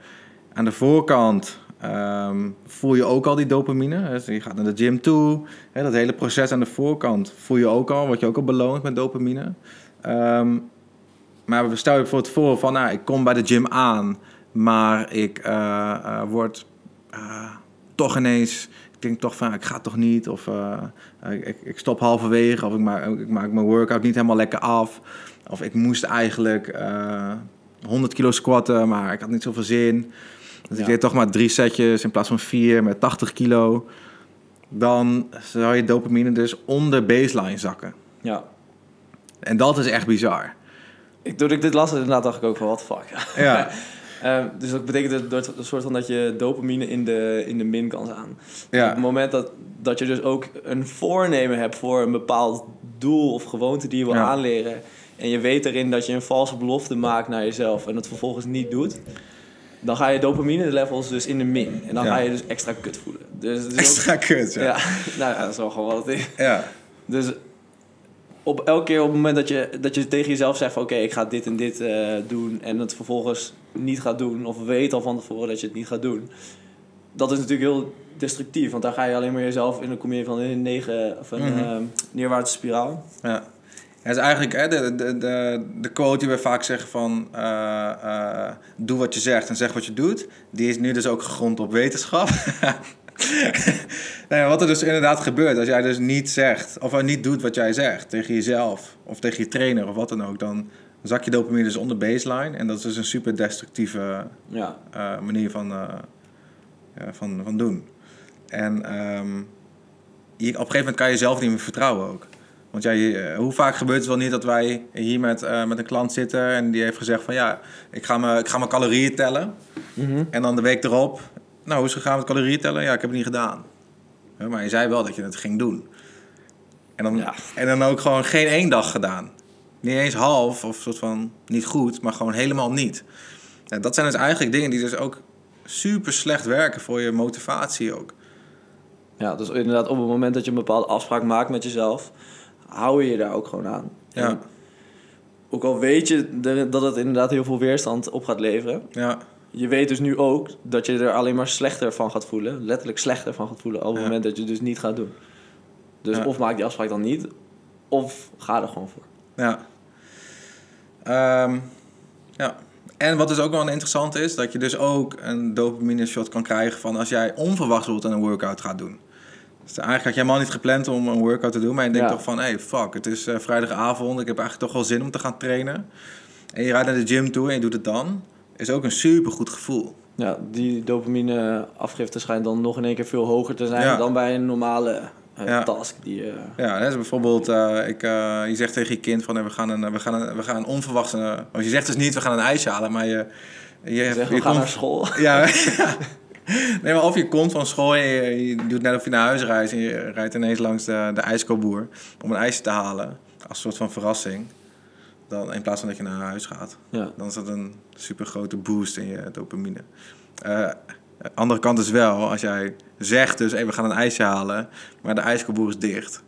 aan de voorkant ehm, voel je ook al die dopamine. Dus je gaat naar de gym toe, hè, dat hele proces aan de voorkant voel je ook al, word je ook al beloond met dopamine. Ehm, maar stel je bijvoorbeeld voor van, nou, ik kom bij de gym aan, maar ik eh, eh, word eh, toch ineens, ik denk toch van, ik ga toch niet, of ik, ik, stop halverwege, of ik maak, ik maak mijn workout niet helemaal lekker af, of ik moest eigenlijk eh 100 kilo squatten, maar ik had niet zoveel zin. Dus ik deed toch maar drie setjes in plaats van vier met 80 kilo. Dan zou je dopamine dus onder baseline zakken. Ja. En dat is echt bizar. Ik, toen ik dit las, inderdaad dacht ik ook van, what the fuck. Ja, [LAUGHS] Ehm, dus dat betekent dat- dat een soort van dat je dopamine in de, in de min kan staan. Ja. Op het moment dat, dat je dus ook een voornemen hebt voor een bepaald doel of gewoonte die je wil Ja. aanleren. En je weet erin dat je een valse belofte maakt naar jezelf en het vervolgens niet doet. Dan ga je dopamine levels dus in de min. En dan Ja. ga je dus extra kut voelen. Dus ook- extra kut. Ja. ja. [LAUGHS] nou ja, dat is wel gewoon wat het is. ja. Dus op elke keer op het moment dat je, dat je tegen jezelf zegt van... oké, ik ga dit en dit eh, doen... en het vervolgens niet gaat doen... of weet al van tevoren dat je het niet gaat doen... dat is natuurlijk heel destructief. Want daar ga je alleen maar jezelf... en dan kom je van in een, negen, of een Mhm. eh, neerwaartse spiraal. Ja. Het is eigenlijk hè, de, de, de, de quote die we vaak zeggen van... eh, eh, doe wat je zegt en zeg wat je doet. Die is nu dus ook gegrond op wetenschap. [LAUGHS] [LAUGHS] nee, wat er dus inderdaad gebeurt als jij dus niet zegt... of niet doet wat jij zegt tegen jezelf... of tegen je trainer of wat dan ook... dan zak je dopamine dus onder baseline. En dat is dus een super destructieve Ja, eh, manier van, eh, ja, van, van doen. En ehm, je, op een gegeven moment kan je jezelf niet meer vertrouwen ook. Want eh, hoe vaak gebeurt het wel niet dat wij hier met, eh, met een klant zitten en die heeft gezegd van ja, ik ga mijn, ik ga mijn calorieën tellen. Mhm. En dan de week erop, nou hoe is het gegaan met calorieën tellen? Ja, ik heb het niet gedaan. Maar je zei wel dat je het ging doen. En dan, Ja. en dan ook gewoon geen één dag gedaan. Niet eens half of soort van niet goed, maar gewoon helemaal niet. Ja, dat zijn dus eigenlijk dingen die dus ook super slecht werken voor je motivatie ook. Ja, dus inderdaad op het moment dat je een bepaalde afspraak maakt met jezelf... hou je je daar ook gewoon aan. Ja, En ook al weet je dat het inderdaad heel veel weerstand op gaat leveren... ja, je weet dus nu ook dat je er alleen maar slechter van gaat voelen. Letterlijk slechter van gaat voelen op het Ja. moment dat je het dus niet gaat doen. Dus Ja. of maak die afspraak dan niet, of ga er gewoon voor. ja. Ehm, ja. En wat dus ook wel interessant is, dat je dus ook een dopamine shot kan krijgen van als jij onverwachts bijvoorbeeld een workout gaat doen. Dus eigenlijk had je helemaal niet gepland om een workout te doen, maar je denkt Ja. toch van, hey, fuck, het is eh, vrijdagavond, ik heb eigenlijk toch wel zin om te gaan trainen. En je rijdt naar de gym toe en je doet het dan, is ook een super goed gevoel. Ja, die dopamine afgifte schijnt dan nog in één keer veel hoger te zijn Ja. dan bij een normale Ja. task. Die, eh, Ja, dat is bijvoorbeeld, eh, ik, je zegt tegen je kind van, we gaan een, we gaan een, we gaan een onverwachts, eh, want je zegt dus niet, we gaan een ijsje halen, maar je, je, je zegt, je we gaan komt- naar school. [LAUGHS] Ja, nee, maar of je komt van school en je, je doet net of je naar huis reist en je rijdt ineens langs de, de ijskoopboer om een ijsje te halen, als soort van verrassing, dan, in plaats van dat je naar huis gaat. Ja. Dan is dat een super grote boost in je dopamine. Eh andere kant is wel, als jij zegt dus, hey, we gaan een ijsje halen, maar de ijskoopboer is dicht,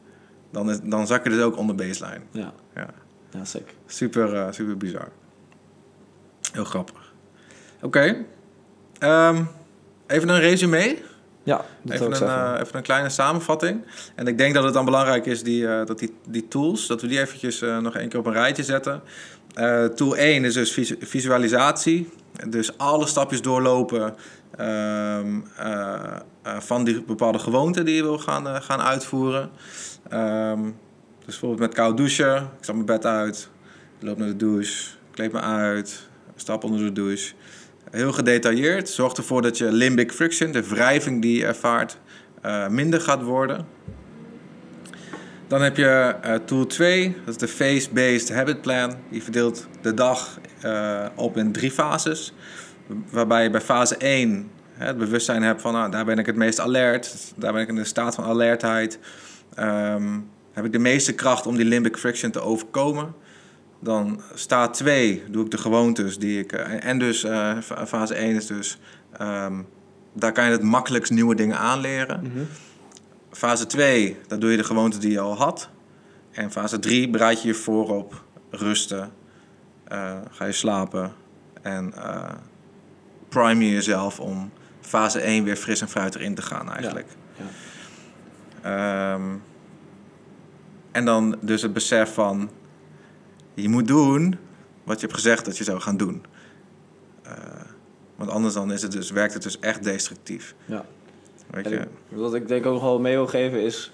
dan, is, dan zak je dus ook onder baseline. Ja, Ja. ja sick. Super, eh, super bizar. Heel grappig. Oké. Ehm, even een resume. Ja, dat Even een, eh, even een kleine samenvatting. En ik denk dat het dan belangrijk is die, eh, dat die, die tools, dat we die eventjes eh, nog één keer op een rijtje zetten. Tool 1 is dus visu- visualisatie. Dus alle stapjes doorlopen ehm, eh, eh, van die bepaalde gewoonte die je wil gaan, gaan uitvoeren. Ehm, dus bijvoorbeeld met koud douchen. Ik stap mijn bed uit, loop naar de douche, kleed me uit, stap onder de douche. Heel gedetailleerd. Zorg ervoor dat je limbic friction, de wrijving die je ervaart, eh, minder gaat worden. Dan heb je eh, tool 2, dat is de Phase-Based Habit Plan. Die verdeelt de dag eh, op in drie fases. Waarbij je bij fase 1 hè, het bewustzijn hebt van, nou, daar ben ik het meest alert. Daar ben ik in een staat van alertheid. Ehm, heb ik de meeste kracht om die limbic friction te overkomen. Dan staat 2, doe ik de gewoontes die ik. eh, en dus eh, fa- fase 1 is dus. ehm, daar kan je het makkelijkst nieuwe dingen aanleren. Mhm. Fase 2, daar doe je de gewoontes die je al had. En fase 3 bereid je je voor op rusten. eh, ga je slapen. En eh prime je jezelf om fase 1 weer fris en fruitig in te gaan eigenlijk. ja. Ehm, en dan dus het besef van... Je moet doen wat je hebt gezegd dat je zou gaan doen. Eh, want anders dan is het dus, werkt het dus echt destructief. Ja. Weet je? wat ik denk ook nog wel mee wil geven is...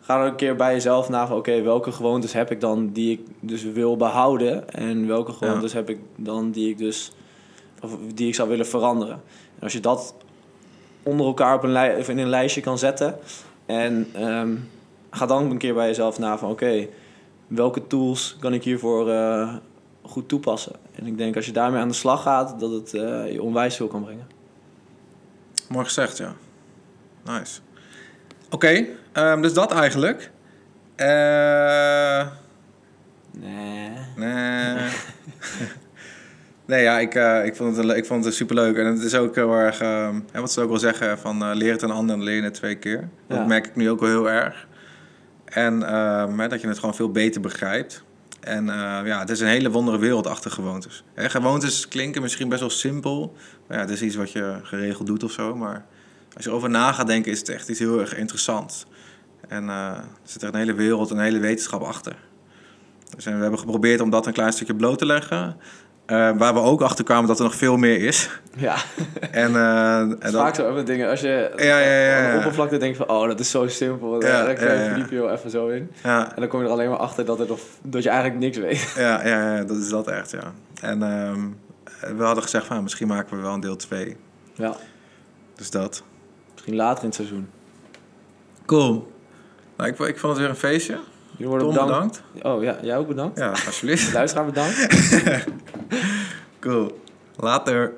Ga er een keer bij jezelf na van... Oké, welke gewoontes heb ik dan die ik dus wil behouden? En welke gewoontes heb ik dan die ik dus... Of die ik zou willen veranderen? En als je dat onder elkaar op een, lij- of in een lijstje kan zetten... En ehm, ga dan een keer bij jezelf na van... Oké, welke tools kan ik hiervoor eh, goed toepassen? En ik denk als je daarmee aan de slag gaat... Dat het eh, je onwijs veel kan brengen. Mooi gezegd, ja. Nice. Oké, ehm, dus dat eigenlijk. Eh... Nee... Nee. [LAUGHS] nee, ja, ik, ik, vond het, ik vond het superleuk. En het is ook heel erg, ehm, wat ze ook wel zeggen, van eh, leer het een ander en leer je het twee keer. Dat Ja. merk ik nu ook wel heel erg. En ehm, dat je het gewoon veel beter begrijpt. En eh, ja, het is een hele wondere wereld achter gewoontes. Hè, gewoontes klinken misschien best wel simpel. Maar ja, het is iets wat je geregeld doet of zo. Maar als je erover na gaat denken, is het echt iets heel erg interessants. En eh, er zit er een hele wereld, een hele wetenschap achter. Dus we hebben geprobeerd om dat een klein stukje bloot te leggen. Eh, waar we ook achter kwamen dat er nog veel meer is. Ja, [LAUGHS] En, eh, en dat- vaak zo met dingen. Als je Ja, ja, ja, op de oppervlakte denkt van, oh, dat is zo simpel. Ja, dan verdiep je wel even zo in. ja, En dan kom je er alleen maar achter dat, het nog, dat je eigenlijk niks weet. [LAUGHS] ja, ja, ja, dat is dat echt, ja. En ehm, we hadden gezegd van, misschien maken we wel een deel 2. Ja, Dus dat. misschien later in het seizoen. Cool. Nou, ik, ik vond het weer een feestje. Jullie worden Tom, bedankt. bedankt. Oh ja, jij ook bedankt. Ja, alsjeblieft. [LAUGHS] Luisteraar bedankt. [LAUGHS] cool. Later.